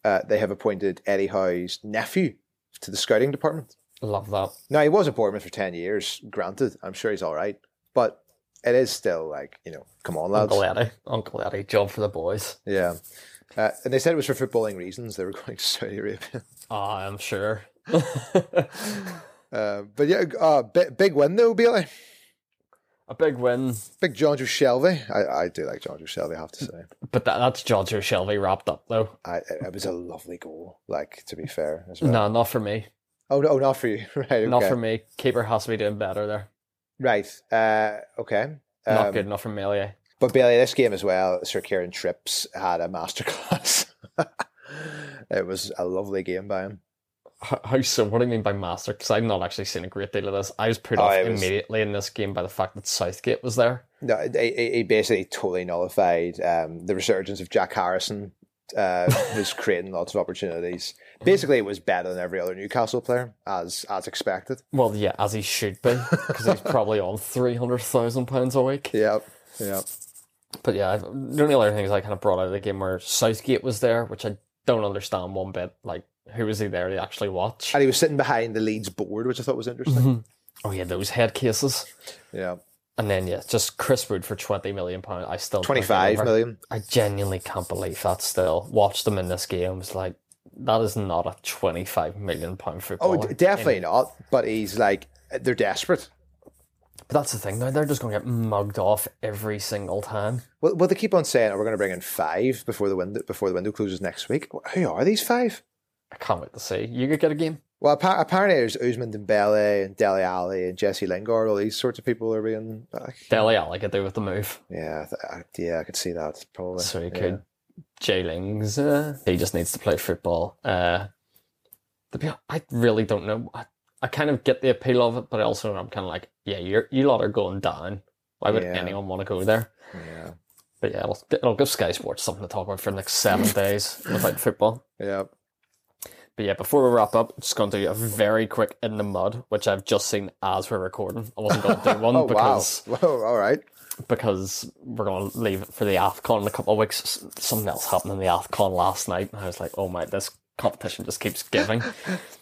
uh, they have appointed Eddie Howe's nephew to the scouting department. Love that. Now, he was at Bournemouth for 10 years, granted. I'm sure he's all right. But it is still like, you know, come on, lads. Uncle Eddie. Uncle Eddie, job for the boys. Yeah. Uh, and they said it was for footballing reasons. They were [laughs] going to Saudi Arabia. Ah, I'm sure. [laughs] Uh, but yeah, uh, big, big win though, Bailey. A big win. Big Jonjo Shelvey. I, I do like Jonjo Shelvey, I have to say. But that, that's Jonjo Shelvey wrapped up, though. I, it, it was a lovely goal, like, to be fair as well. No, not for me. Oh, no, not for you. [laughs] Right, okay. Not for me. Keeper has to be doing better there. Right. Uh, okay. Not Um, good enough for Meslier. But Bailey, this game as well, Sir Kieran Trips had a masterclass. [laughs] it was a lovely game by him. How, how so? What do you mean by master? Because I've not actually seen a great deal of this. I was put Oh, off was- immediately in this game by the fact that Southgate was there. No, he, basically totally nullified um, the resurgence of Jack Harrison, uh, [laughs] who's creating lots of opportunities. Basically, it was better than every other Newcastle player, as as expected. Well, yeah, as he should be, because he's probably on three hundred thousand pounds a week. [laughs] Yep, yep. But yeah, the only other things I kind of brought out of the game were Southgate was there, which I don't understand one bit. Like, who was he there to actually watch? And he was sitting behind the Leeds board, which I thought was interesting. Mm-hmm. Oh yeah, those head cases. Yeah, And then yeah, just Chris Wood for twenty million pound. I still twenty five million. I genuinely can't believe that. Still, watched them in this game. Was like, that is not a twenty-five million pound football. Oh, definitely not. But he's like, they're desperate. But that's the thing. Now they're just going to get mugged off every single time. Well, well, they keep on saying, oh, "We're going to bring in five before the window before the window closes next week." Who are these five? I can't wait to see. You could get a game. Well, appa- apparently there's Ousmane Dembele and Dele Alli and Jesse Lingard. All these sorts of people are being back. Dele Alli could do with the move. Yeah, th- yeah, I could see that probably. So he yeah. could. Jay Lings, uh, he just needs to play football. Uh, I really don't know. I, I kind of get the appeal of it, but also I'm kind of like, yeah, you're, you lot are going down. Why would Yeah. anyone want to go there? Yeah, But yeah, it'll, it'll give Sky Sports something to talk about for the next seven [laughs] days without football. yeah. But yeah, before we wrap up, just going to do a very quick in the mud, which I've just seen as we're recording. I wasn't going to do [laughs] one Oh because wow! Whoa, all right. Because we're going to leave it for the AFCON in a couple of weeks. Something else happened in the AFCON last night, and I was like, oh my, this competition just keeps giving. [laughs]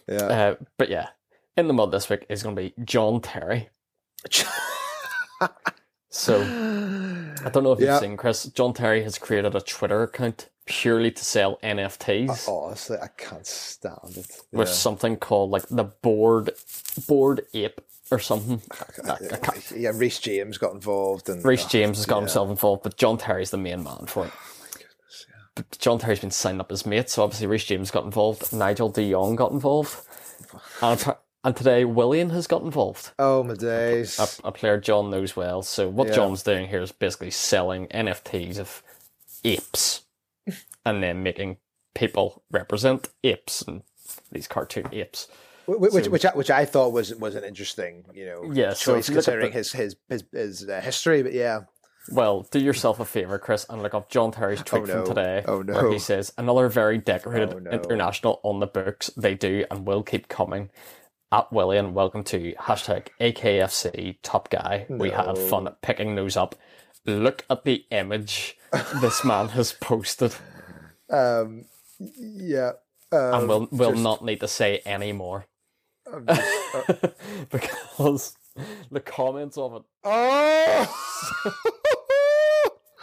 Yeah. uh, but yeah, in the mud this week is going to be John Terry. [laughs] So I don't know if Yeah. you've seen Chris. John Terry has created a Twitter account purely to sell NFTs. Honestly, I can't stand it. with something called like the bored bored ape or something. I- I yeah, Reece James got involved, and Reece oh, James has got yeah. himself involved, but John Terry's the main man for it. Oh but John Terry's been signed up as mate, so obviously Reece James got involved, Nigel De Jong got involved, and, and today Willian has got involved. Oh my days! A, a player John knows well. So what Yeah. John's doing here is basically selling NFTs of apes, and then making people represent apes and these cartoon apes. Wh- which which I, which I thought was was an interesting you know Yeah, choice if you look at considering the- his his his, his uh, history. But yeah, Well, do yourself a favor, Chris, and look up John Terry's tweet Oh, from today, Oh, no. where he says another very decorated Oh, no. international on the books. They do and will keep coming. At Willian, welcome to hashtag AKFC Top Guy. We had fun picking those up. Look at the image this man has posted, [laughs] um, yeah. Um, and we'll we'll just- not need to say any more. Just- uh, [laughs] because the comments of it. oh, [laughs]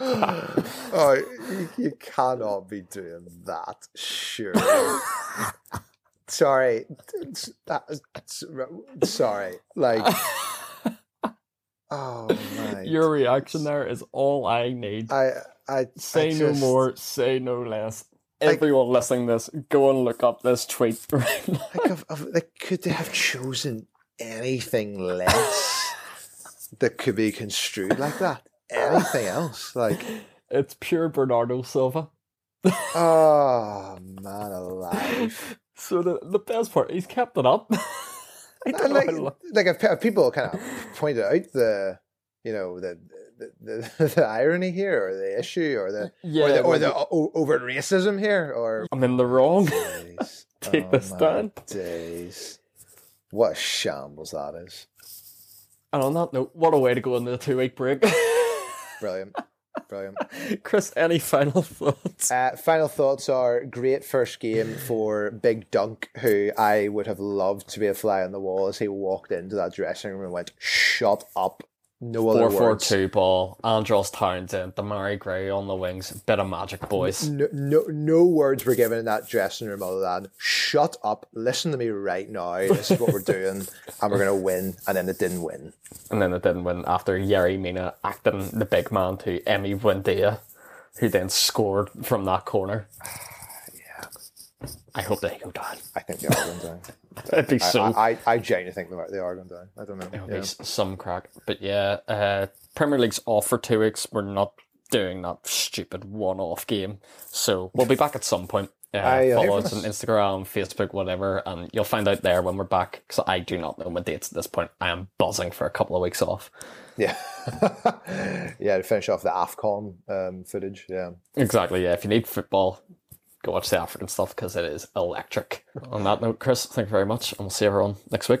[laughs] oh you, you cannot be doing that. Sure. sorry. That- sorry. Like. Oh my. Your reaction there is all I need. I. I say I no more, say no less. Like- Everyone listening this, go and look up this tweet right. [laughs] Like, of, of, like, could they have chosen anything less that could be construed like that? Anything else? Like, It's pure Bernardo Silva. oh man alive! So the the best part, he's kept it up. [laughs] I don't And know like, like if, if people kind of pointed out the, you know, the the, the, [laughs] the irony here, or the issue, or the yeah, or the, or the o- overt racism here, or I'm in the wrong. days. [laughs] Take oh, my. Days. What a shambles that is. And on that note, what a way to go into the two week break. [laughs] Brilliant. Brilliant. Chris, any final thoughts? Uh, final thoughts are great first game for Big Dunk, who I would have loved to be a fly on the wall as he walked into that dressing room and went, "Shut up." No other Four four words. two ball. Andros Townsend, Demarai Gray on the wings. Bit of magic, boys. No, no, no words were given in that dressing room other than "Shut up, listen to me right now. This is what we're doing, [laughs] and we're gonna win." And then it didn't win. And then it didn't win after Yerry Mina acting the big man to Emi Buendia, who then scored from that corner. Yeah, I hope they go down. I think they are going down. It'd be so. I, I, I genuinely think they are- going down. I don't know. It'll Yeah. be some crack. But yeah, uh, Premier League's off for two weeks. We're not doing that stupid one-off game, so we'll be back at some point. Uh, Aye, you'll follow us on. Instagram, Facebook, whatever, and you'll find out there when we're back. Because I do not know my dates at this point. I am buzzing for a couple of weeks off. Yeah, [laughs] yeah. To finish off the Afcon um, footage. Yeah. Exactly. Yeah. If you need football, go watch the African stuff because it is electric. on that note, Chris, thank you very much, and we'll see everyone next week.